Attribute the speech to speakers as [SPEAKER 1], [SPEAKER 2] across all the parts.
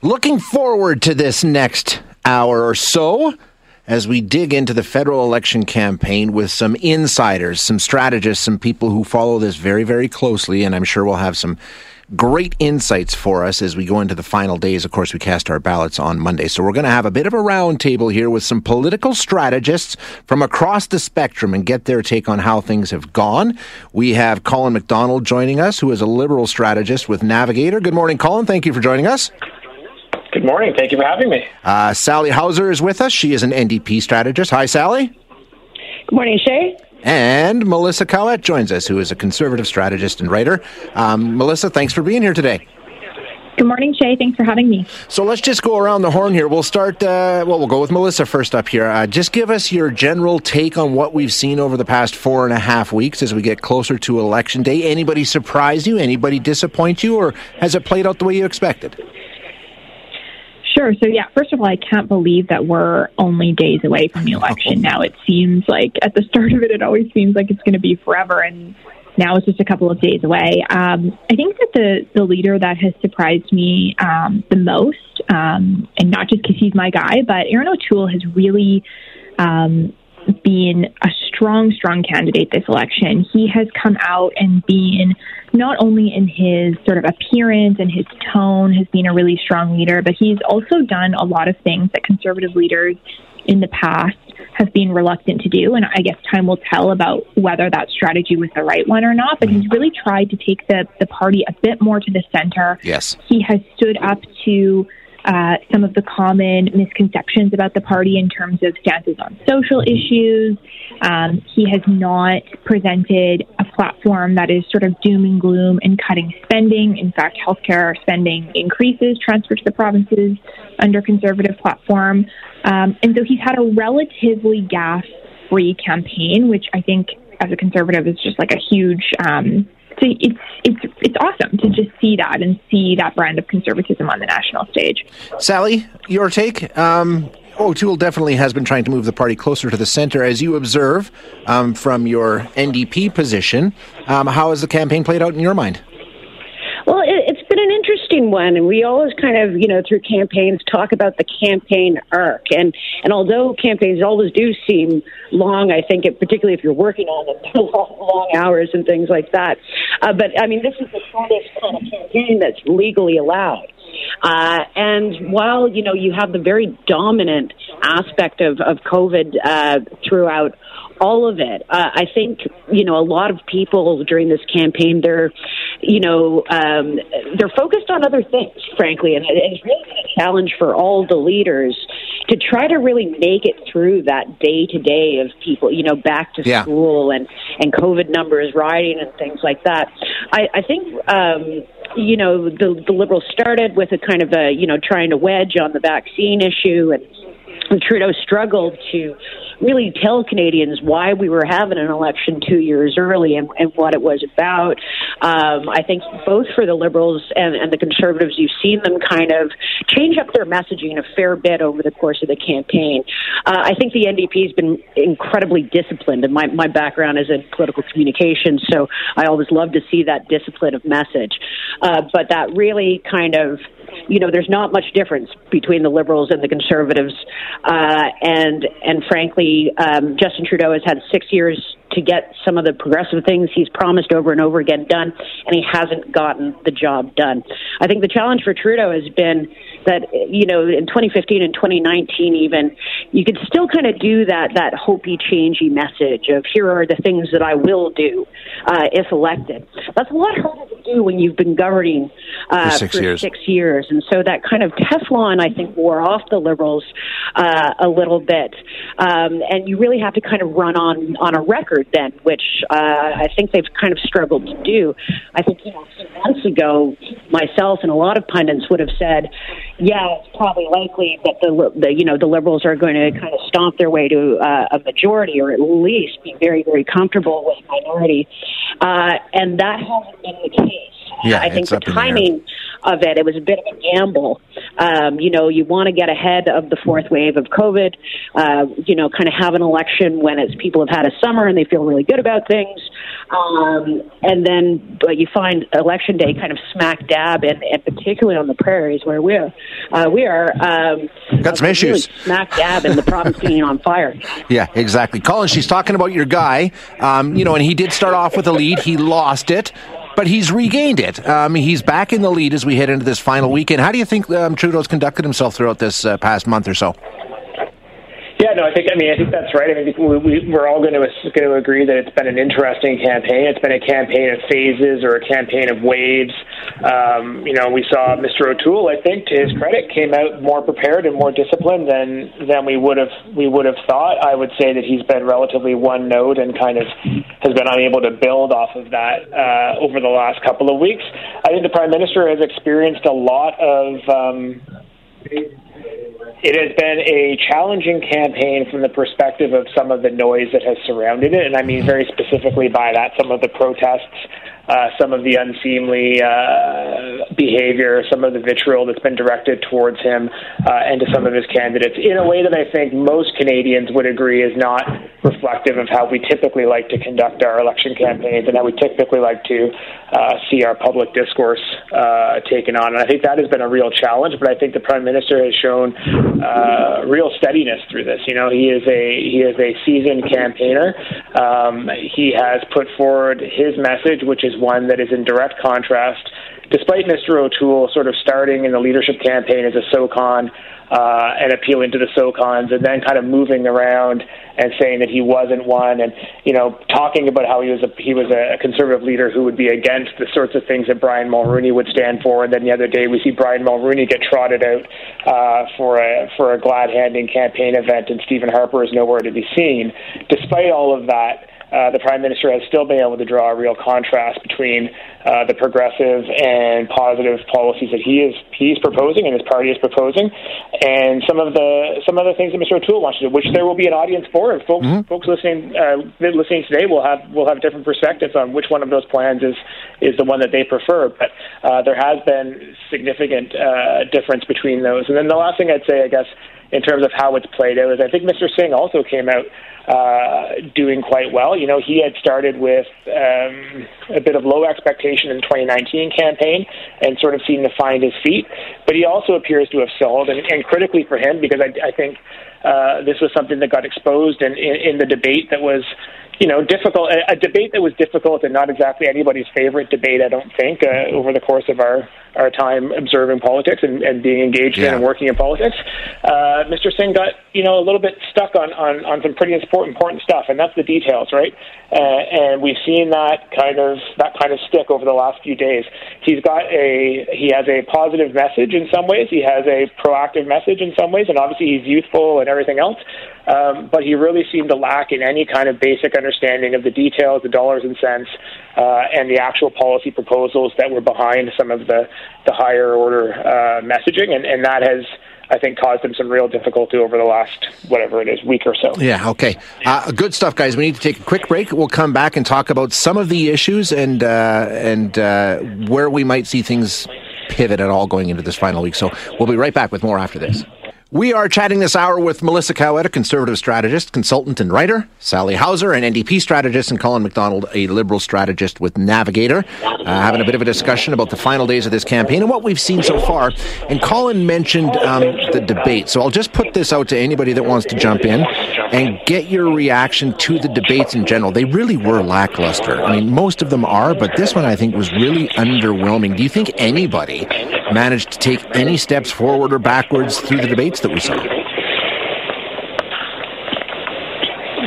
[SPEAKER 1] Looking forward to this next hour or so as we dig into the federal election campaign with some insiders, some strategists, some people who follow this very, very closely. And I'm sure we'll have some great insights for us as we go into the final days. Of course, we cast our ballots on Monday. So we're going to have a bit of a roundtable here with some political strategists from across the spectrum and get their take on how things have gone. We have Colin McDonald joining us, who is a liberal strategist with Navigator. Good morning, Colin. Thank you for joining us.
[SPEAKER 2] Good morning. Thank you for having me.
[SPEAKER 1] Uh, Sally Hauser is with us. She is an NDP strategist. Hi, Sally.
[SPEAKER 3] Good morning, Shay.
[SPEAKER 1] And Melissa Cowett joins us, who is a conservative strategist and writer. Um, Melissa, thanks for being here today.
[SPEAKER 3] Good morning, Shay. Thanks for having me.
[SPEAKER 1] So let's just go around the horn here. We'll start, uh, well, we'll go with Melissa first up here. Uh, just give us your general take on what we've seen over the past four and a half weeks as we get closer to Election Day. Anybody surprise you? Anybody disappoint you? Or has it played out the way you expected?
[SPEAKER 3] Sure. So, yeah, first of all, I can't believe that we're only days away from the election now. It seems like at the start of it, it always seems like it's going to be forever. And now it's just a couple of days away. Um, I think that the, the leader that has surprised me um, the most, um, and not just because he's my guy, but Erin O'Toole has really um, been a strong, strong candidate this election. He has come out and been not only in his sort of appearance and his tone has been a really strong leader, but he's also done a lot of things that conservative leaders in the past have been reluctant to do. And I guess time will tell about whether that strategy was the right one or not. But he's mm. really tried to take the, the party a bit more to the center.
[SPEAKER 1] Yes.
[SPEAKER 3] He has stood up to uh, some of the common misconceptions about the party in terms of stances on social issues. Um, he has not presented a platform that is sort of doom and gloom and cutting spending. In fact, healthcare spending increases, transfer to the provinces under conservative platform. Um, and so he's had a relatively gas free campaign, which I think as a conservative is just like a huge um, it's it's it's awesome to just see that and see that brand of conservatism on the national stage.
[SPEAKER 1] Sally, your take? Um, O'Toole definitely has been trying to move the party closer to the center, as you observe um, from your NDP position. Um, how has the campaign played out in your mind?
[SPEAKER 4] Well, it, it's been an interesting one, and we always kind of, you know, through campaigns talk about the campaign arc. And and although campaigns always do seem long, I think, it, particularly if you're working on them, long, long hours and things like that. Uh, but I mean, this is the shortest kind of campaign that's legally allowed. Uh, and while you know you have the very dominant aspect of of COVID uh, throughout all of it. Uh, I think you know a lot of people during this campaign they're you know um, they're focused on other things, frankly, and it's really a challenge for all the leaders to try to really make it through that day to day of people, you know, back to
[SPEAKER 1] yeah.
[SPEAKER 4] school and and COVID numbers rising and things like that. I, I think. Um, you know the the liberals started with a kind of a you know trying to wedge on the vaccine issue and and Trudeau struggled to really tell Canadians why we were having an election two years early and, and what it was about. Um, I think both for the Liberals and, and the Conservatives, you've seen them kind of change up their messaging a fair bit over the course of the campaign. Uh, I think the NDP has been incredibly disciplined, and my, my background is in political communication, so I always love to see that discipline of message. Uh, but that really kind of you know, there's not much difference between the Liberals and the Conservatives, uh, and and frankly, um, Justin Trudeau has had six years to get some of the progressive things he's promised over and over again done, and he hasn't gotten the job done. I think the challenge for Trudeau has been that you know in 2015 and 2019 even you could still kind of do that that hopey changey message of here are the things that I will do uh, if elected. That's a lot harder to do when you've been governing uh,
[SPEAKER 1] for six
[SPEAKER 4] for
[SPEAKER 1] years.
[SPEAKER 4] Six years, and so that kind of Teflon I think wore off the Liberals uh, a little bit, um, and you really have to kind of run on on a record then, which uh, I think they've kind of struggled to do. I think you know, a few months ago, myself and a lot of pundits would have said, "Yeah, it's probably likely that the, the you know the Liberals are going to kind of stomp their way to uh, a majority, or at least be very very comfortable with minority," uh, and that hasn't been the case.
[SPEAKER 1] Yeah,
[SPEAKER 4] I think the
[SPEAKER 1] in the
[SPEAKER 4] timing of it, it was a bit of a gamble. Um, you know, you want to get ahead of the fourth wave of COVID. Uh, you know, kind of have an election when it's people have had a summer and they feel really good about things, um, and then but you find election day kind of smack dab, and, and particularly on the prairies where we're uh, we are um,
[SPEAKER 1] Got some
[SPEAKER 4] uh,
[SPEAKER 1] issues.
[SPEAKER 4] really smack dab in the province being on fire.
[SPEAKER 1] Yeah, exactly. Colin, she's talking about your guy. Um, you know, and he did start off with a lead. He lost it, but he's regained it. Um, he's back in the lead as we head into this final weekend. How do you think um, Trudeau's conducted himself throughout this uh, past month or so?
[SPEAKER 2] Yeah, no, I think I mean I think that's right. I mean we, we, we're all going to going to agree that it's been an interesting campaign. It's been a campaign of phases or a campaign of waves. Um, you know, we saw Mr. O'Toole. I think, to his credit, came out more prepared and more disciplined than than we would have we would have thought. I would say that he's been relatively one note and kind of has been unable to build off of that uh, over the last couple of weeks. I think the prime minister has experienced a lot of. Um, it has been a challenging campaign from the perspective of some of the noise that has surrounded it, and I mean very specifically by that some of the protests, uh, some of the unseemly uh, behavior, some of the vitriol that's been directed towards him uh, and to some of his candidates in a way that I think most Canadians would agree is not reflective of how we typically like to conduct our election campaigns and how we typically like to uh, see our public discourse uh, taken on. And I think that has been a real challenge, but I think the Prime Minister has shown real steadiness through this. You know, he is a he is a seasoned campaigner. Um, he has put forward his message, which is one that is in direct contrast. Despite Mr. O'Toole sort of starting in the leadership campaign as a SOCON uh, and appealing to the SOCONs, and then kind of moving around and saying that he wasn't one, and you know talking about how he was a he was a conservative leader who would be against the sorts of things that Brian Mulroney would stand for, and then the other day we see Brian Mulroney get trotted out uh, for a for a glad handing campaign event, and Stephen Harper is nowhere to be seen. Despite all of that. Uh, the prime minister has still been able to draw a real contrast between uh, the progressive and positive policies that he is he's proposing and his party is proposing, and some of the some of the things that Mr. O'Toole wants to do, which there will be an audience for. And folks
[SPEAKER 1] Mm-hmm.
[SPEAKER 2] folks listening uh, listening today will have will have different perspectives on which one of those plans is is the one that they prefer. But uh, there has been significant uh, difference between those. And then the last thing I'd say, I guess, in terms of how it's played out, is I think Mr. Singh also came out uh, doing quite well. You know, he had started with um, a bit of low expectation in 2019 campaign and sort of seemed to find his feet. But he also appears to have sold, and, and critically for him, because I, I think uh, this was something that got exposed in, in, in the debate that was you know, difficult. A, a debate that was difficult and not exactly anybody's favorite debate. I don't think uh, over the course of our our time observing politics and, and being engaged
[SPEAKER 1] Yeah.
[SPEAKER 2] in and working in politics, uh, Mr. Singh got you know a little bit stuck on on, on some pretty important important stuff, and that's the details, right? Uh, and we've seen that kind of that kind of stick over the last few days. He's got a he has a positive message in some ways. He has a proactive message in some ways, and obviously he's youthful and everything else. Um, but he really seemed to lack in any kind of basic understanding of the details, the dollars and cents, uh, and the actual policy proposals that were behind some of the, the higher order uh, messaging. And, and that has, I think, caused him some real difficulty over the last, whatever it is, week or so.
[SPEAKER 1] Yeah, okay. Uh, good stuff, guys. We need to take a quick break. We'll come back and talk about some of the issues and uh, and uh, where we might see things pivot at all going into this final week. So we'll be right back with more after this. We are chatting this hour with Melissa Cowett, a conservative strategist, consultant, and writer, Sally Hauser, an NDP strategist, and Colin McDonald, a liberal strategist with Navigator, uh, having a bit of a discussion about the final days of this campaign and what we've seen so far. And Colin mentioned um, the debate. So I'll just put this out to anybody that wants to jump in and get your reaction to the debates in general. They really were lackluster. I mean, most of them are, but this one I think was really underwhelming. Do you think anybody managed to take any steps forward or backwards through the debates that we saw?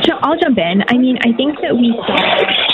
[SPEAKER 3] So I'll jump in. I mean, I think that we saw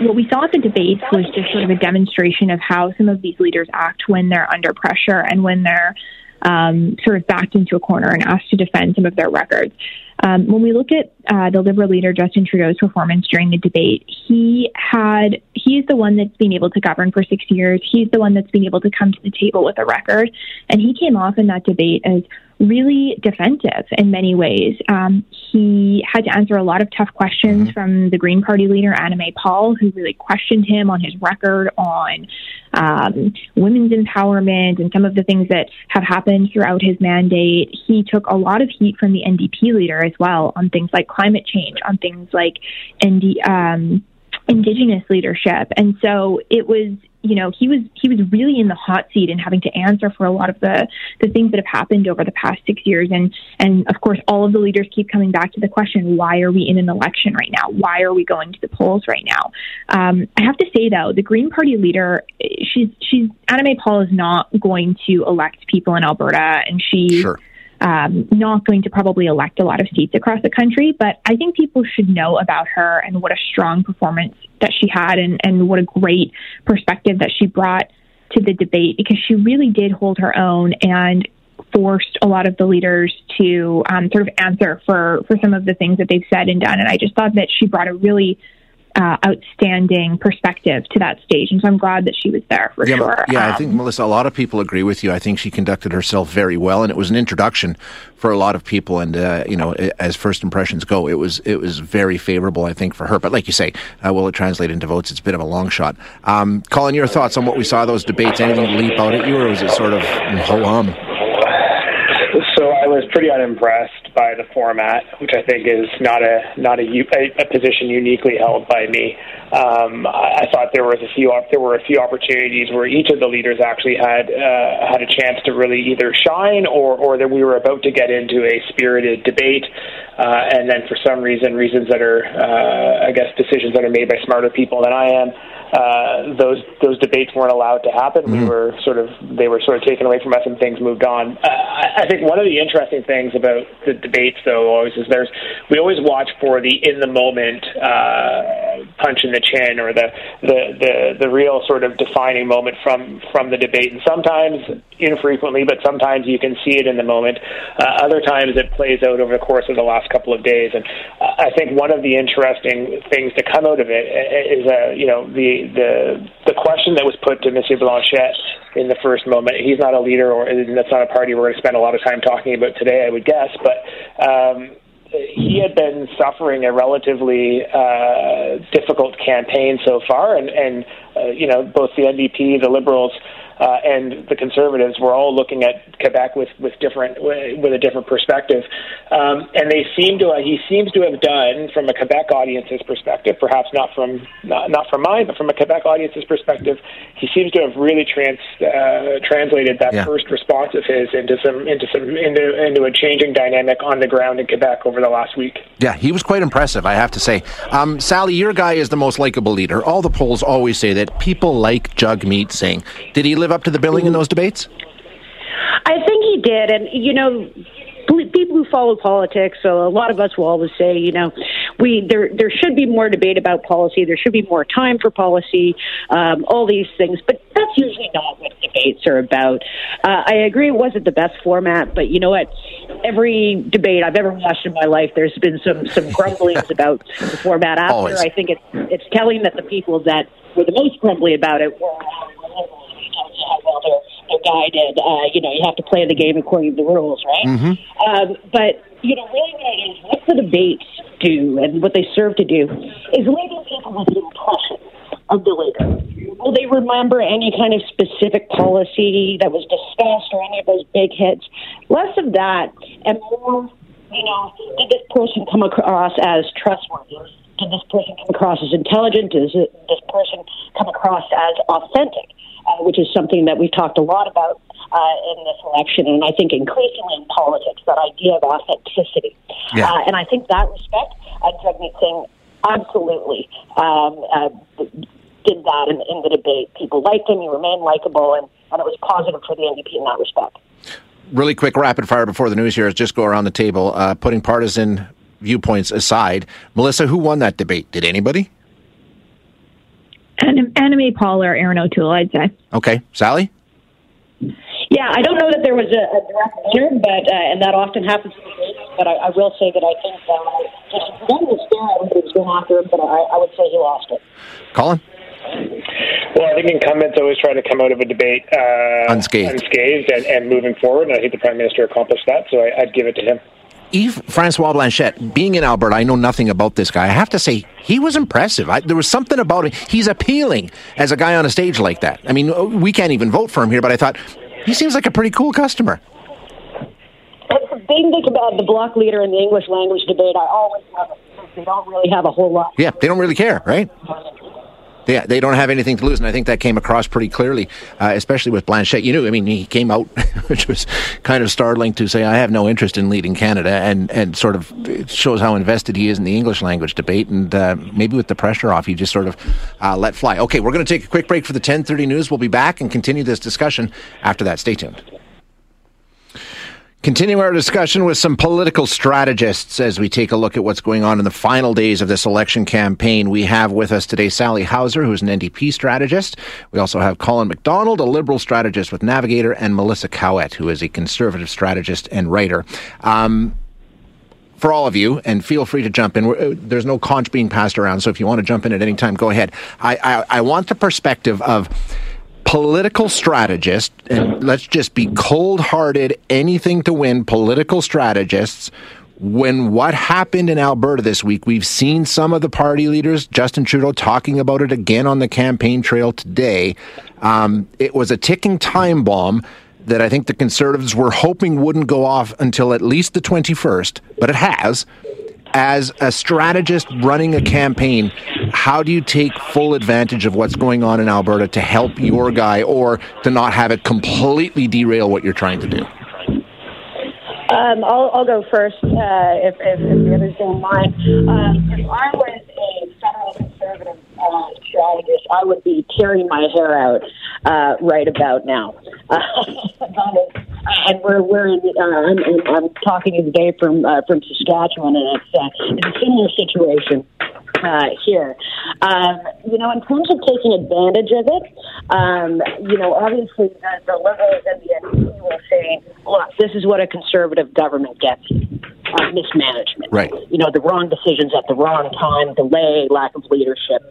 [SPEAKER 3] what we saw at the debates was just sort of a demonstration of how some of these leaders act when they're under pressure and when they're um, sort of backed into a corner and asked to defend some of their records. Um, when we look at uh, the Liberal leader Justin Trudeau's performance during the debate, he had he's the one that's been able to govern for six years. He's the one that's been able to come to the table with a record, and he came off in that debate as really defensive in many ways. Um, he had to answer a lot of tough questions mm-hmm. from the Green Party leader, Annamie Paul, who really questioned him on his record on um, women's empowerment and some of the things that have happened throughout his mandate. He took a lot of heat from the NDP leader as well on things like climate change, on things like um, indigenous leadership. And so it was you know he was he was really in the hot seat and having to answer for a lot of the the things that have happened over the past six years. And and of course all of the leaders keep coming back to the question why are we in an election right now? Why are we going to the polls right now? Um, I have to say though the Green Party leader she's she's Annamie Paul is not going to elect people in Alberta and she
[SPEAKER 1] sure
[SPEAKER 3] um, not going to probably elect a lot of seats across the country, but I think people should know about her and what a strong performance that she had and, and what a great perspective that she brought to the debate because she really did hold her own and forced a lot of the leaders to um, sort of answer for, for some of the things that they've said and done. And I just thought that she brought a really uh, outstanding perspective to that stage. And so I'm glad that she was there for
[SPEAKER 1] yeah,
[SPEAKER 3] sure.
[SPEAKER 1] Yeah, um, I think, Melissa, a lot of people agree with you. I think she conducted herself very well, and it was an introduction for a lot of people. And, uh, you know, as first impressions go, it was it was very favorable, I think, for her. But like you say, uh, will it translate into votes? It's a bit of a long shot. Um, Colin, your thoughts on what we saw those debates? Anything leap out at you, or was it sort of ho hum?
[SPEAKER 2] I was pretty unimpressed by the format, which I think is not a not a, a position uniquely held by me. Um, I, I thought there was a few there were a few opportunities where each of the leaders actually had uh, had a chance to really either shine or or that we were about to get into a spirited debate, uh, and then for some reason reasons that are uh, I guess decisions that are made by smarter people than I am uh, those those debates weren't allowed to happen. Mm-hmm. We were sort of they were sort of taken away from us, and things moved on. Uh, I think one of the interesting things about the debates, though, always is there's we always watch for the in the moment uh, punch in the chin or the, the the the real sort of defining moment from from the debate, and sometimes infrequently, but sometimes you can see it in the moment. Uh, other times it plays out over the course of the last couple of days, and uh, I think one of the interesting things to come out of it is, uh, you know, the the the question that was put to Monsieur Blanchet in the first moment. He's not a leader, or that's not a party we're going to spend a lot of time talking about today, I would guess. But um, he had been suffering a relatively uh, difficult campaign so far, and, and uh, you know both the NDP, the Liberals uh, and the Conservatives were all looking at Quebec with with different with a different perspective, um, and they seem to he seems to have done from a Quebec audience's perspective, perhaps not from not, not from mine, but from a Quebec audience's perspective, he seems to have really trans uh, translated that yeah. first response of his into some into some into into a changing dynamic on the ground in Quebec over the last week.
[SPEAKER 1] Yeah, he was quite impressive, I have to say. Um, Sally, your guy is the most likable leader. All the polls always say that people like Jagmeet Singh. Did he live up to the billing in those debates?
[SPEAKER 4] I think he did, and you know, people who follow politics, so a lot of us will always say, you know, we there there should be more debate about policy. There should be more time for policy. Um, all these things, but that's usually not what debates are about. Uh, I agree, it wasn't the best format, but you know what? Every debate I've ever watched in my life, there's been some some grumblings about the format. After
[SPEAKER 1] Always.
[SPEAKER 4] I think it's it's telling that the people that were the most grumbly about it were well they're, they're guided. Uh, you know, you have to play the game according to the rules, right?
[SPEAKER 1] Mm-hmm.
[SPEAKER 4] Um, but you know, really, what it is, what the debates do and what they serve to do is leaving people with an impression of the leader. Will they remember any kind of specific policy that was discussed or any of those big hits? Less of that and more, you know, did this person come across as trustworthy? Did this person come across as intelligent? Does this person come across as authentic? Uh, which is something that we've talked a lot about uh, in this election, and I think increasingly in politics, that idea of authenticity.
[SPEAKER 1] Yeah.
[SPEAKER 4] Uh, and I think that respect, uh, Jagmeet Singh absolutely um, uh, did that in, in the debate. People liked him, he remained likable, and, and it was positive for the NDP in that respect.
[SPEAKER 1] Really quick rapid fire before the news here is just go around the table, uh, putting partisan viewpoints aside. Melissa, who won that debate? Did anybody?
[SPEAKER 3] Anna enemy Paul or Erin O'Toole, I'd say.
[SPEAKER 1] Okay, Sally.
[SPEAKER 4] Yeah, I don't know that there was a, a direct winner, but uh, and that often happens in debates. But I, I will say that I think uh, just one was fair. Everybody was going after him, but I, I would say he lost it.
[SPEAKER 1] Colin.
[SPEAKER 2] Well, I think incumbents always try to come out of a debate uh,
[SPEAKER 1] unscathed,
[SPEAKER 2] unscathed and, and, moving forward. And I think the Prime Minister accomplished that, so I, would give it to him.
[SPEAKER 1] Yves Francois Blanchet, being in Alberta, I know nothing about this guy. I have to say, he was impressive. I, there was something about him. He's appealing as a guy on a stage like that. I mean, we can't even vote for him here, but I thought he seems like a pretty cool customer.
[SPEAKER 4] Being about the bloc leader in the English language debate, I always it. They don't really have a whole lot.
[SPEAKER 1] Yeah, they don't really care, right? Yeah, they don't have anything to lose, and I think that came across pretty clearly, uh, especially with Blanchet. You knew, I mean, he came out, which was kind of startling to say, "I have no interest in leading Canada," and and sort of shows how invested he is in the English language debate. And uh, maybe with the pressure off, he just sort of uh, let fly. Okay, we're going to take a quick break for the ten thirty news. We'll be back and continue this discussion after that. Stay tuned. Continue our discussion with some political strategists as we take a look at what's going on in the final days of this election campaign. We have with us today Sally Hauser, who's an NDP strategist. We also have Colin McDonald, a liberal strategist with Navigator, and Melissa Cowett, who is a conservative strategist and writer. Um, for all of you, and feel free to jump in. Uh, there's no conch being passed around, so if you want to jump in at any time, go ahead. I, I, I want the perspective of political strategist, and let's just be cold hearted, anything to win political strategists. When what happened in Alberta this week, we've seen some of the party leaders, Justin Trudeau, talking about it again on the campaign trail today. Um, it was a ticking time bomb that I think the Conservatives were hoping wouldn't go off until at least the 21st, but it has as a strategist running a campaign, how do you take full advantage of what's going on in Alberta to help your guy or to not have it completely derail what you're trying to do?
[SPEAKER 4] Um, I'll, I'll, go first uh, if, if, if, the others don't mind. Um, if I was a federal conservative uh, strategist, I would be tearing my hair out uh, right about now. and we're we're in, uh, I'm, I'm talking today from uh, from Saskatchewan, and it's, uh, it's a similar situation uh, here. Um, you know, in terms of taking advantage of it, um, you know, obviously the, the Liberals and the NDP were saying, look, this is what a conservative government gets uh, mismanagement.
[SPEAKER 1] Right.
[SPEAKER 4] You know, the wrong decisions at the wrong time, delay, lack of leadership,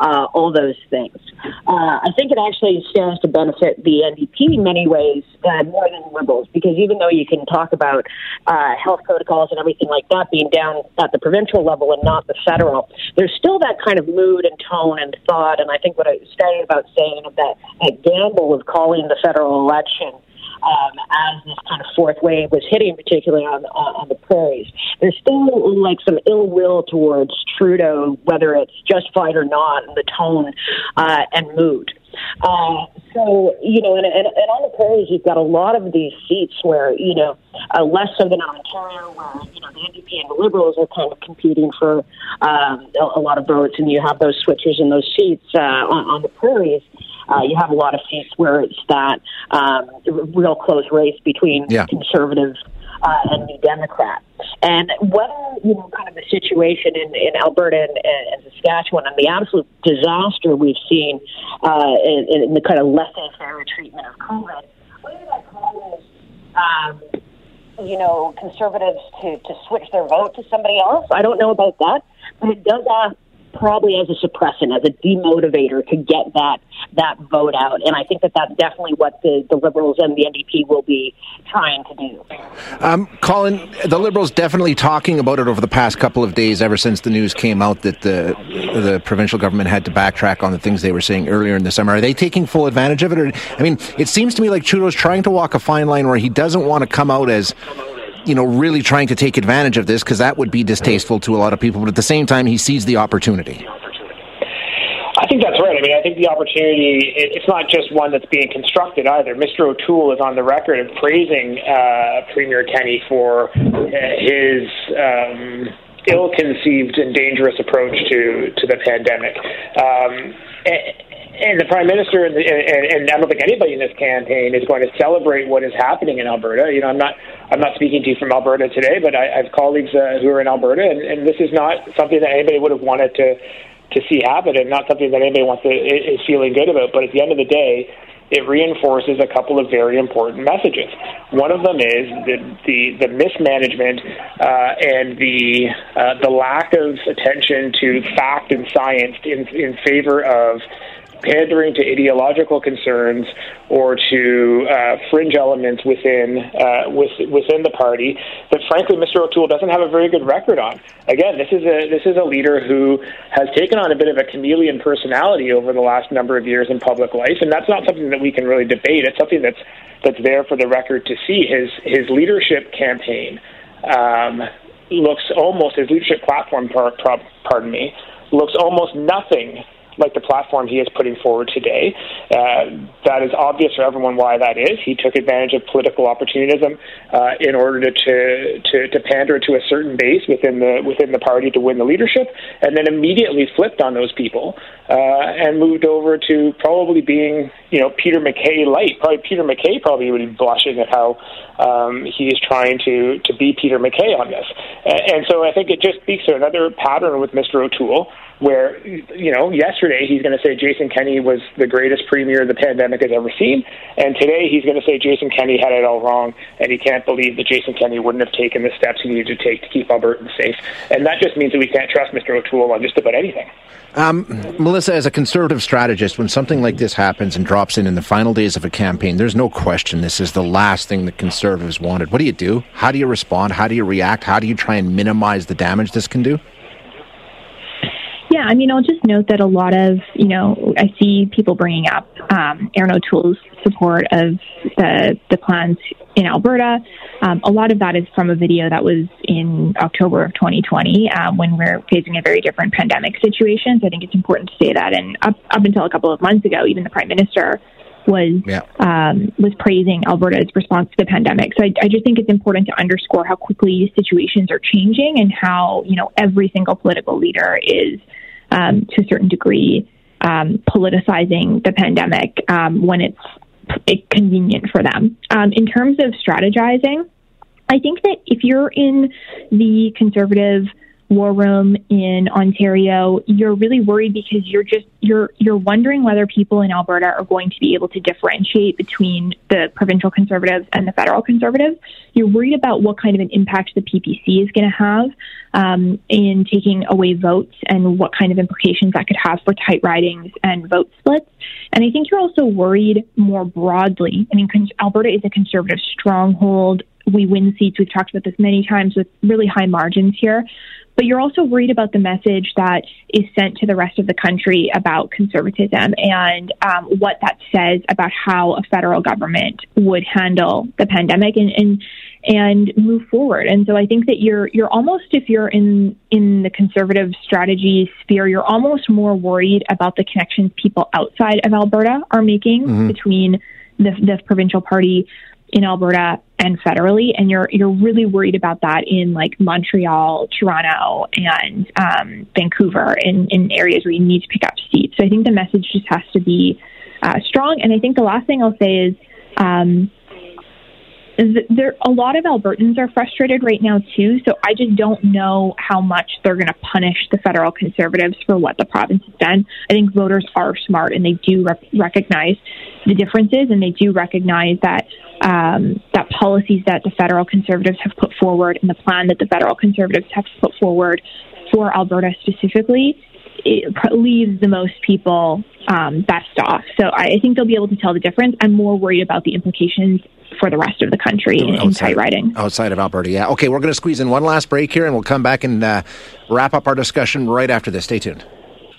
[SPEAKER 4] uh, all those things. Uh, I think it actually stands to benefit the NDP in many ways uh, more than Liberals because even though you can talk about uh, health protocols and everything like that being down at the provincial level and not the federal, there's still that kind of mood and tone and thought. And I think what I started about saying of that, that gamble of calling the federal election um, as this kind of fourth wave was hitting, particularly on on the prairies. There's still like some ill will towards Trudeau, whether it's justified or not, in the tone uh, and mood. Uh, so, you know, and, and, and on the prairies, you've got a lot of these seats where, you know, uh, less so than Ontario, where, you know, the NDP and the Liberals are kind of competing for um, a, a lot of votes, and you have those switchers in those seats uh, on, on the prairies. Uh, you have a lot of seats where it's that um, real close race between yeah. conservative uh, and New Democrat. And whether, you know, kind of the situation in, in Alberta and, and Saskatchewan and the absolute disaster we've seen uh, in, in the kind of laissez-faire treatment of COVID, whether that causes, um, you know, conservatives to, to switch their vote to somebody else, I don't know about that, but it does ask probably as a suppressant, as a demotivator to get that that vote out. And I think that that's definitely what the, the Liberals and the NDP will be trying to do.
[SPEAKER 1] Um, Colin, the Liberals definitely talking about it over the past couple of days, ever since the news came out that the the provincial government had to backtrack on the things they were saying earlier in the summer. Are they taking full advantage of it? Or, I mean, it seems to me like Trudeau's trying to walk a fine line where he doesn't want to come out as you know, really trying to take advantage of this because that would be distasteful to a lot of people. But at the same time, he sees the opportunity.
[SPEAKER 2] I think that's right. I mean, I think the opportunity, it's not just one that's being constructed either. Mr. O'Toole is on the record of praising uh, Premier Kenney for uh, his um, ill conceived and dangerous approach to, to the pandemic. Um, and the prime minister and, the, and, and I don't think anybody in this campaign is going to celebrate what is happening in Alberta. You know, I'm not I'm not speaking to you from Alberta today, but I, I have colleagues uh, who are in Alberta, and, and this is not something that anybody would have wanted to to see happen, and not something that anybody wants to is feeling good about. But at the end of the day, it reinforces a couple of very important messages. One of them is the the, the mismanagement uh, and the uh, the lack of attention to fact and science in in favor of pandering to ideological concerns or to uh, fringe elements within uh, with, within the party that frankly Mr. O'Toole doesn't have a very good record on. Again, this is a this is a leader who has taken on a bit of a chameleon personality over the last number of years in public life, and that's not something that we can really debate. It's something that's that's there for the record to see. His his leadership campaign um, looks almost his leadership platform. Pardon me, looks almost nothing like the platform he is putting forward today. Uh, that is obvious for everyone why that is. He took advantage of political opportunism uh, in order to, to, to to pander to a certain base within the within the party to win the leadership, and then immediately flipped on those people uh, and moved over to probably being you know Peter MacKay light. Probably Peter MacKay probably would be blushing at how um, he is trying to to be Peter MacKay on this, and, and so I think it just speaks to another pattern with Mr. O'Toole where, you know, yesterday he's going to say Jason Kenney was the greatest premier the pandemic has ever seen, and today he's going to say Jason Kenney had it all wrong, and he can't believe that Jason Kenney wouldn't have taken the steps he needed to take to keep Albertans safe. And that just means that we can't trust Mr. O'Toole on just about anything.
[SPEAKER 1] Um, Melissa, as a conservative strategist, when something like this happens and drops in in the final days of a campaign, there's no question this is the last thing that conservatives wanted. What do you do? How do you respond? How do you react? How do you try and minimize the damage this can do?
[SPEAKER 3] Yeah, I mean, I'll just note that a lot of, you know, I see people bringing up um, Erin O'Toole's support of the, the plans in Alberta. Um, a lot of that is from a video that was in October of 2020 um, when we're facing a very different pandemic situation. So I think it's important to say that. And up, up until a couple of months ago, even the Prime Minister was yeah. um, was praising Alberta's response to the pandemic. So I, I, just think it's important to underscore how quickly situations are changing and how you know every single political leader is um, to a certain degree um, politicizing the pandemic um, when it's convenient for them. Um, in terms of strategizing, I think that if you're in the conservative war room in Ontario, you're really worried because you're just you're you're wondering whether people in Alberta are going to be able to differentiate between the provincial conservatives and the federal conservatives. You're worried about what kind of an impact the PPC is going to have um, in taking away votes and what kind of implications that could have for tight ridings and vote splits. And I think you're also worried more broadly. I mean, Alberta is a conservative stronghold we win seats. We've talked about this many times with really high margins here but you're also worried about the message that is sent to the rest of the country about conservatism and um, what that says about how a federal government would handle the pandemic and, and and move forward. And so I think that you're you're almost if you're in in the conservative strategy sphere, you're almost more worried about the connections people outside of Alberta are making mm-hmm. between the, the provincial party in Alberta and federally, and you're you're really worried about that in like Montreal, Toronto, and um, Vancouver, in, in areas where you need to pick up seats. So I think the message just has to be uh, strong. And I think the last thing I'll say is. Um, there a lot of Albertans are frustrated right now too. So I just don't know how much they're going to punish the federal conservatives for what the province has done. I think voters are smart and they do rep- recognize the differences and they do recognize that um, that policies that the federal conservatives have put forward and the plan that the federal conservatives have put forward for Alberta specifically it leaves the most people um, best off. So I, I think they'll be able to tell the difference. I'm more worried about the implications for the rest of the country in, in tight riding.
[SPEAKER 1] Outside of Alberta, yeah. Okay, we're going to squeeze in one last break here, and we'll come back and uh, wrap up our discussion right after this. Stay tuned.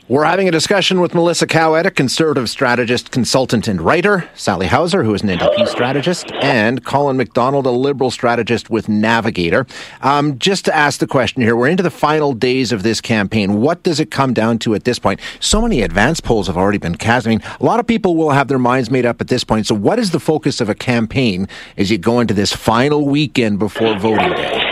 [SPEAKER 1] We're having a discussion with Melissa Cowett, a conservative strategist, consultant, and writer, Sally Hauser, who is an NDP strategist, and Colin McDonald, a liberal strategist with Navigator. Um, just to ask the question here, we're into the final days of this campaign. What does it come down to at this point? So many advance polls have already been cast. I mean, a lot of people will have their minds made up at this point. So, what is the focus of a campaign as you go into this final weekend before voting day?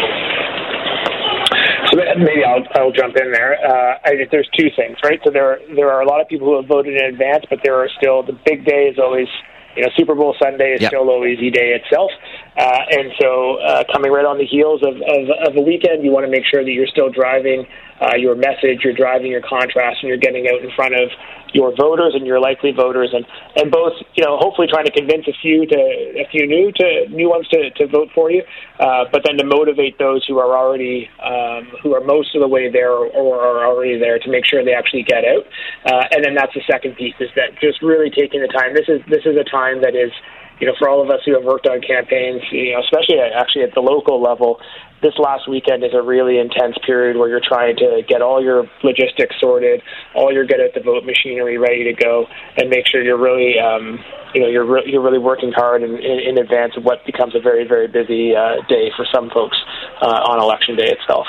[SPEAKER 2] Maybe I'll, I'll jump in there. Uh, I think there's two things, right? So there there are a lot of people who have voted in advance, but there are still the big day is always you know Super Bowl Sunday is yep. still always the day itself, uh, and so uh, coming right on the heels of, of, of a weekend, you want to make sure that you're still driving uh, your message, you're driving your contrast, and you're getting out in front of your voters and your likely voters, and and both you know hopefully trying to convince a few to a few new to new ones to, to vote for you, uh, but then to motivate those who are already um, who are most of the way there or, or are already there to make sure they actually get out, uh, and then that's the second piece is that just really taking the time. This is this is a time that is you know, for all of us who have worked on campaigns, you know, especially actually at the local level, this last weekend is a really intense period where you're trying to get all your logistics sorted, all your get at the vote machinery ready to go, and make sure you're really, um, you know, you're re- you're really working hard in, in, in advance of what becomes a very very busy uh, day for some folks uh, on election day itself.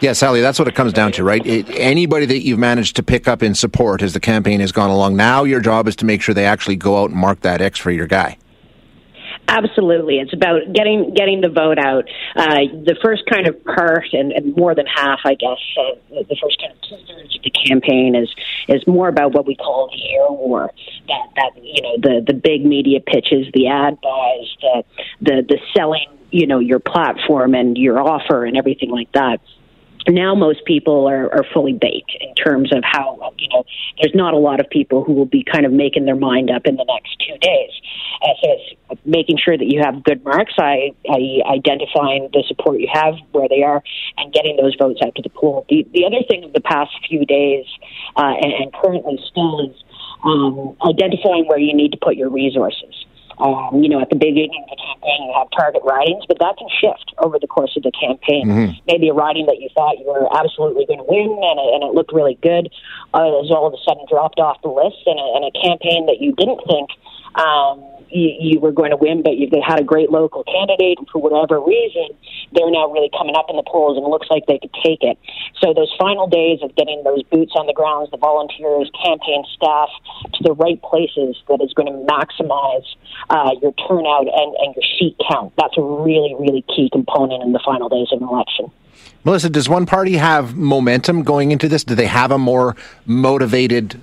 [SPEAKER 1] Yeah, Sally, that's what it comes down to, right? It, anybody that you've managed to pick up in support as the campaign has gone along, now your job is to make sure they actually go out and mark that X for your guy.
[SPEAKER 4] Absolutely, it's about getting getting the vote out. Uh, the first kind of part, and, and more than half, I guess, uh, the first kind of two thirds of the campaign is is more about what we call the air war. That that you know the the big media pitches, the ad buys, the the the selling, you know, your platform and your offer and everything like that now most people are, are fully baked in terms of how you know there's not a lot of people who will be kind of making their mind up in the next two days. Uh, so it's making sure that you have good marks I, I identifying the support you have where they are and getting those votes out to the pool. The, the other thing of the past few days uh, and, and currently still is um, identifying where you need to put your resources um, you know, at the beginning of the campaign, you have target ridings, but that can shift over the course of the campaign. Mm-hmm. Maybe a riding that you thought you were absolutely going to win and it, and it looked really good uh, is all of a sudden dropped off the list, and a, and a campaign that you didn't think um, you, you were going to win, but you, they had a great local candidate, and for whatever reason, they're now really coming up in the polls, and it looks like they could take it. So those final days of getting those boots on the grounds, the volunteers, campaign staff to the right places that is going to maximize uh, your turnout and, and your seat count. That's a really, really key component in the final days of an election.
[SPEAKER 1] Melissa, does one party have momentum going into this? Do they have a more motivated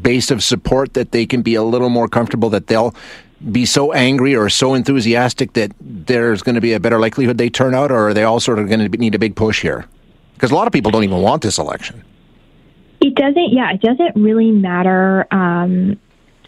[SPEAKER 1] base of support that they can be a little more comfortable that they'll be so angry or so enthusiastic that there's going to be a better likelihood they turn out, or are they all sort of going to need a big push here? Because a lot of people don't even want this election.
[SPEAKER 3] It doesn't. Yeah, it doesn't really matter um,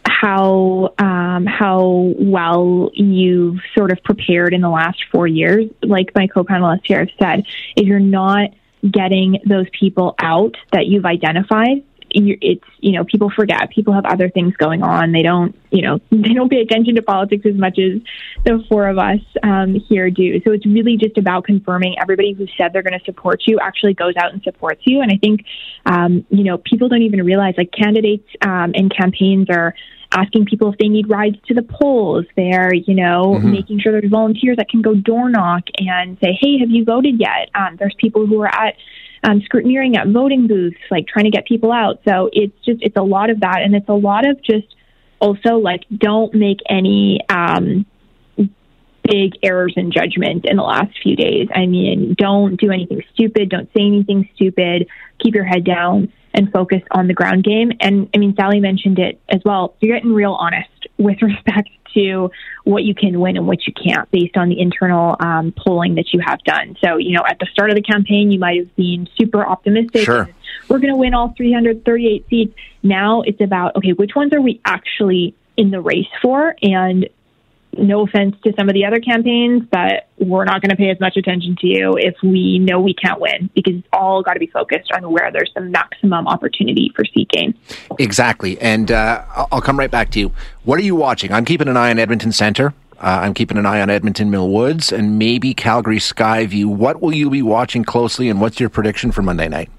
[SPEAKER 3] how um, how well you've sort of prepared in the last four years. Like my co-panelists here have said, if you're not getting those people out that you've identified it's you know people forget people have other things going on they don't you know they don't pay attention to politics as much as the four of us um, here do so it's really just about confirming everybody who said they're going to support you actually goes out and supports you and i think um, you know people don't even realize like candidates um, and campaigns are asking people if they need rides to the polls. They're, you know, mm-hmm. making sure there's volunteers that can go door knock and say, hey, have you voted yet? Um, there's people who are at um, scrutineering at voting booths, like trying to get people out. So it's just it's a lot of that, and it's a lot of just also like don't make any um, big errors in judgment in the last few days. I mean, don't do anything stupid. Don't say anything stupid. Keep your head down and focus on the ground game. And I mean, Sally mentioned it as well. You're getting real honest with respect to what you can win and what you can't based on the internal um, polling that you have done. So, you know, at the start of the campaign, you might have been super optimistic.
[SPEAKER 1] Sure.
[SPEAKER 3] We're going to win all 338 seats. Now it's about, okay, which ones are we actually in the race for? And no offense to some of the other campaigns, but we're not going to pay as much attention to you if we know we can't win because it's all got to be focused on where there's the maximum opportunity for seat gain.
[SPEAKER 1] Exactly. And uh, I'll come right back to you. What are you watching? I'm keeping an eye on Edmonton Center. Uh, I'm keeping an eye on Edmonton Mill Woods and maybe Calgary Skyview. What will you be watching closely and what's your prediction for Monday night?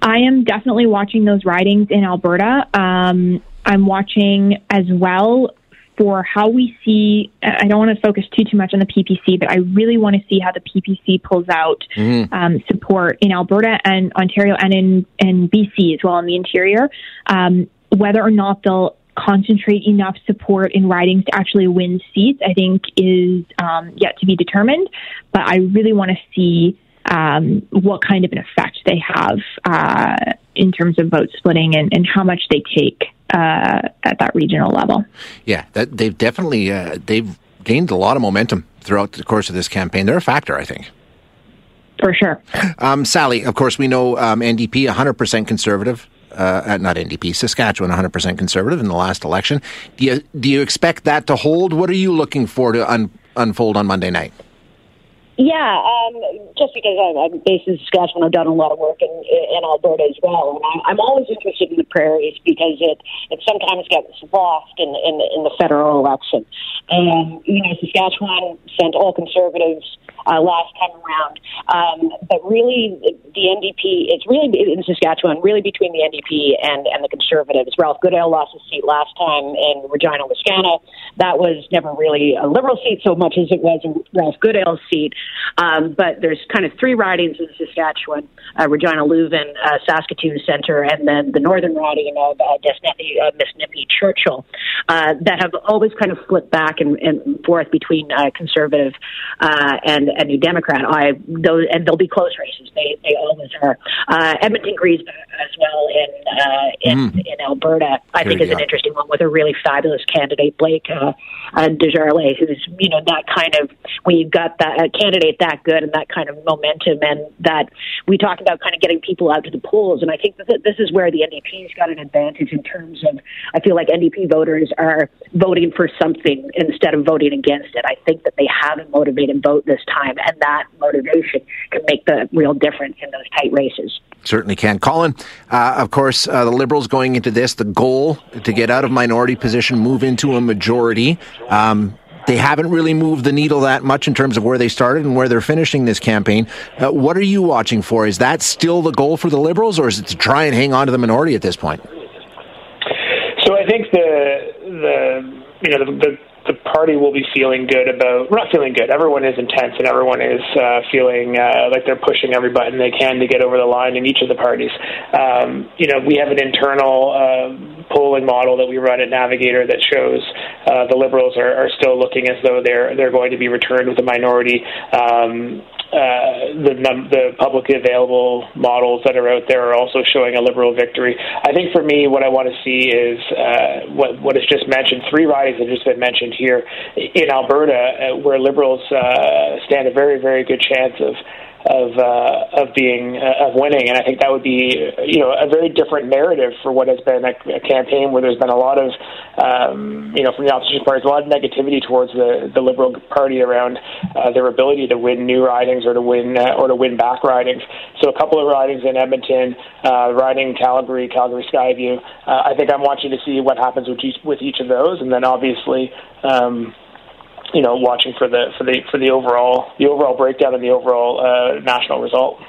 [SPEAKER 3] I am definitely watching those ridings in Alberta. Um, I'm watching as well for how we see. I don't want to focus too too much on the PPC, but I really want to see how the PPC pulls out mm-hmm. um, support in Alberta and Ontario and in and BC as well in the interior. Um, whether or not they'll concentrate enough support in ridings to actually win seats, I think is um, yet to be determined. But I really want to see um, what kind of an effect they have uh, in terms of vote splitting and, and how much they take uh, at that regional level.
[SPEAKER 1] Yeah, that, they've definitely uh, they've gained a lot of momentum throughout the course of this campaign. They're a factor, I think.
[SPEAKER 3] For sure.
[SPEAKER 1] Um, Sally, of course, we know um, NDP 100% conservative. Uh, not NDP, Saskatchewan 100% conservative in the last election. Do you do you expect that to hold? What are you looking for to un- unfold on Monday night?
[SPEAKER 4] Yeah, um, just because I'm, I'm based in Saskatchewan, I've done a lot of work in, in Alberta as well, and I, I'm always interested in the prairies because it it sometimes gets lost in in, in the federal election. And you know, Saskatchewan sent all conservatives uh, last time around. Um, but really, the NDP, it's really in Saskatchewan, really between the NDP and, and the Conservatives. Ralph Goodale lost his seat last time in Regina, Wascana. That was never really a Liberal seat so much as it was Ralph Goodale's seat. Um, but there's kind of three ridings in Saskatchewan uh, Regina Lewvan, uh, Saskatoon Centre, and then the northern riding of uh, uh, Nippy Churchill uh, that have always kind of flipped back and, and forth between uh, Conservative uh, and and New Democrat. I those and they'll be close races. They they always are. Uh, Edmonton Griesbach as well in uh, in, mm. in Alberta. I Here think is an interesting one with a really fabulous candidate, Blake uh, Desjarlais, who's you know that kind of when you've got that a candidate that good and that kind of momentum, and that we talk about kind of getting people out to the polls. And I think that this is where the NDP's got an advantage in terms of I feel like NDP voters are voting for something instead of voting against it. I think that they have a motivated vote this time, and that motivation can make the real difference in those tight races.
[SPEAKER 1] Certainly can. Colin, uh, of course, uh, the Liberals going into this, the goal to get out of minority position, move into a majority. Um, they haven't really moved the needle that much in terms of where they started and where they're finishing this campaign. Uh, what are you watching for? Is that still the goal for the Liberals, or is it to try and hang on to the minority at this point?
[SPEAKER 2] So I think the the you know the, the the party will be feeling good about not feeling good. Everyone is intense and everyone is uh, feeling uh, like they're pushing every button they can to get over the line in each of the parties. Um, you know, we have an internal uh, polling model that we run at Navigator that shows uh, the Liberals are, are still looking as though they're they're going to be returned with a minority. Um, uh, the the publicly available models that are out there are also showing a liberal victory. I think for me, what I want to see is uh, what what is just mentioned. Three ridings have just been mentioned here in Alberta, uh, where liberals uh, stand a very very good chance of of uh, of being uh, of winning, and I think that would be you know a very different narrative for what has been a, a campaign where there's been a lot of um, you know from the opposition parties a lot of negativity towards the the Liberal Party around uh, their ability to win new ridings or to win uh, or to win back ridings. So a couple of ridings in Edmonton, uh, riding Calgary, Calgary Skyview. Uh, I think I'm watching to see what happens with each with each of those, and then obviously. Um, you know, watching for the for the for the overall the overall breakdown and the overall uh, national result.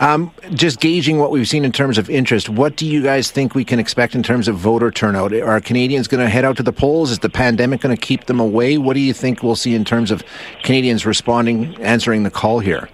[SPEAKER 1] Um, just gauging what we've seen in terms of interest, what do you guys think we can expect in terms of voter turnout? Are Canadians going to head out to the polls? Is the pandemic going to keep them away? What do you think we'll see in terms of Canadians responding, answering the call here?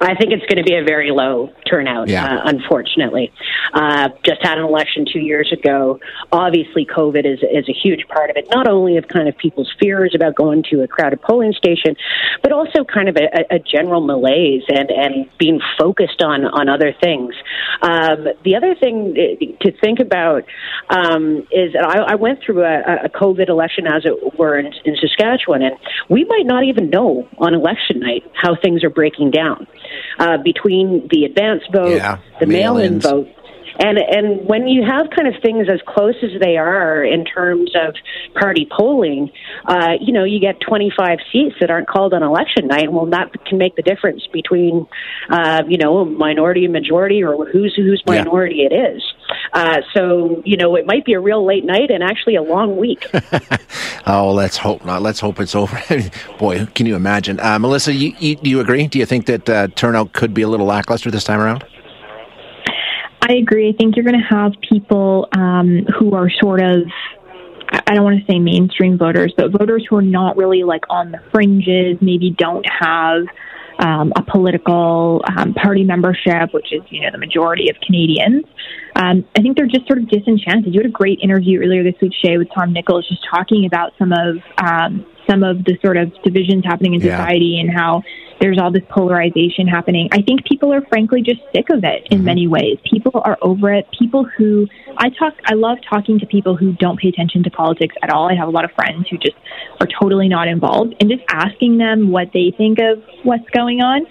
[SPEAKER 4] I think it's going to be a very low turnout, yeah. uh, unfortunately. Uh, just had an election two years ago. Obviously, COVID is, is a huge part of it, not only of kind of people's fears about going to a crowded polling station, but also kind of a, a general malaise and, and being focused on, on other things. Um, the other thing to think about um, is that I, I went through a, a COVID election, as it were, in, in Saskatchewan, and we might not even know on election night how things are breaking down uh, between the advance vote, yeah, the mail-in vote, and and when you have kind of things as close as they are in terms of party polling, uh, you know, you get 25 seats that aren't called on election night. Well, that can make the difference between, uh, you know, majority and majority, or who's whose minority yeah. it is. Uh, so, you know, it might be a real late night and actually a long week.
[SPEAKER 1] oh, let's hope not. Let's hope it's over. Boy, can you imagine? Uh, Melissa, you, you, do you agree? Do you think that uh, turnout could be a little lackluster this time around?
[SPEAKER 3] I agree. I think you're going to have people um, who are sort of I don't want to say mainstream voters, but voters who are not really like on the fringes, maybe don't have um, a political um, party membership, which is you know the majority of Canadians. Um, I think they're just sort of disenchanted. You had a great interview earlier this week, Shay, with Tom Nichols, just talking about some of um, some of the sort of divisions happening in society yeah. and how there's all this polarization happening. I think people are frankly just sick of it in mm-hmm. many ways. People are over it. People who I talk, I love talking to people who don't pay attention to politics at all. I have a lot of friends who just are totally not involved and just asking them what they think of what's going on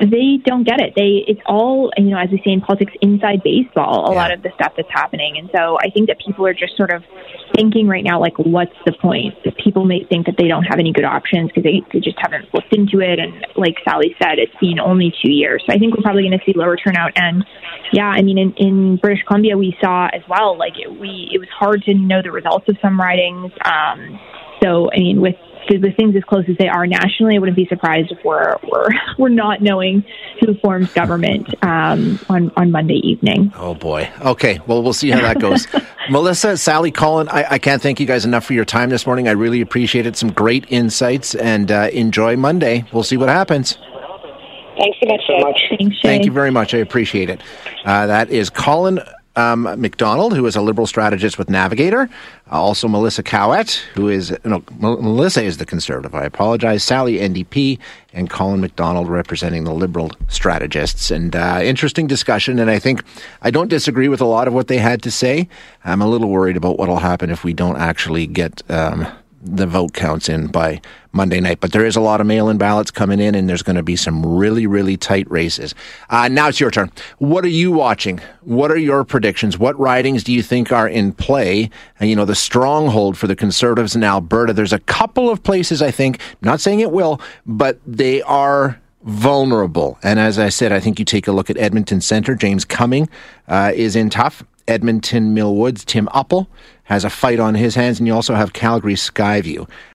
[SPEAKER 3] they don't get it. They it's all you know, as we say in politics, inside baseball. A yeah. lot of the stuff that's happening, and so I think that people are just sort of thinking right now, like, what's the point? People may think that they don't have any good options because they, they just haven't looked into it. And like Sally said, it's been only two years, so I think we're probably going to see lower turnout. And yeah, I mean, in, in British Columbia, we saw as well, like it, we it was hard to know the results of some ridings. Um, so I mean, with with things as close as they are nationally, I wouldn't be surprised if we're we're, we're not knowing who forms government um, on on Monday evening.
[SPEAKER 1] Oh boy. Okay. Well, we'll see how that goes. Melissa, Sally, Colin, I, I, can't thank you guys enough for your time this morning. I really appreciate it. Some great insights, and uh, enjoy Monday. We'll see what happens.
[SPEAKER 4] Thanks so much. So much.
[SPEAKER 3] Thanks,
[SPEAKER 1] Thank you very much. I appreciate it. Uh, that is Colin um, McDonald, who is a liberal strategist with Navigator. Uh, also, Melissa Cowett, who is, no, Melissa is the conservative. I apologize. Sally, NDP, and Colin McDonald representing the liberal strategists. And uh, interesting discussion. And I think I don't disagree with a lot of what they had to say. I'm a little worried about what will happen if we don't actually get. Um, the vote counts in by Monday night. But there is a lot of mail in ballots coming in, and there's going to be some really, really tight races. Uh, now it's your turn. What are you watching? What are your predictions? What ridings do you think are in play? And, you know, the stronghold for the Conservatives in Alberta. There's a couple of places, I think, not saying it will, but they are vulnerable. And as I said, I think you take a look at Edmonton Centre. James Cumming uh, is in tough. Edmonton Mill Woods, Tim Uppal has a fight on his hands, and you also have Calgary Skyview.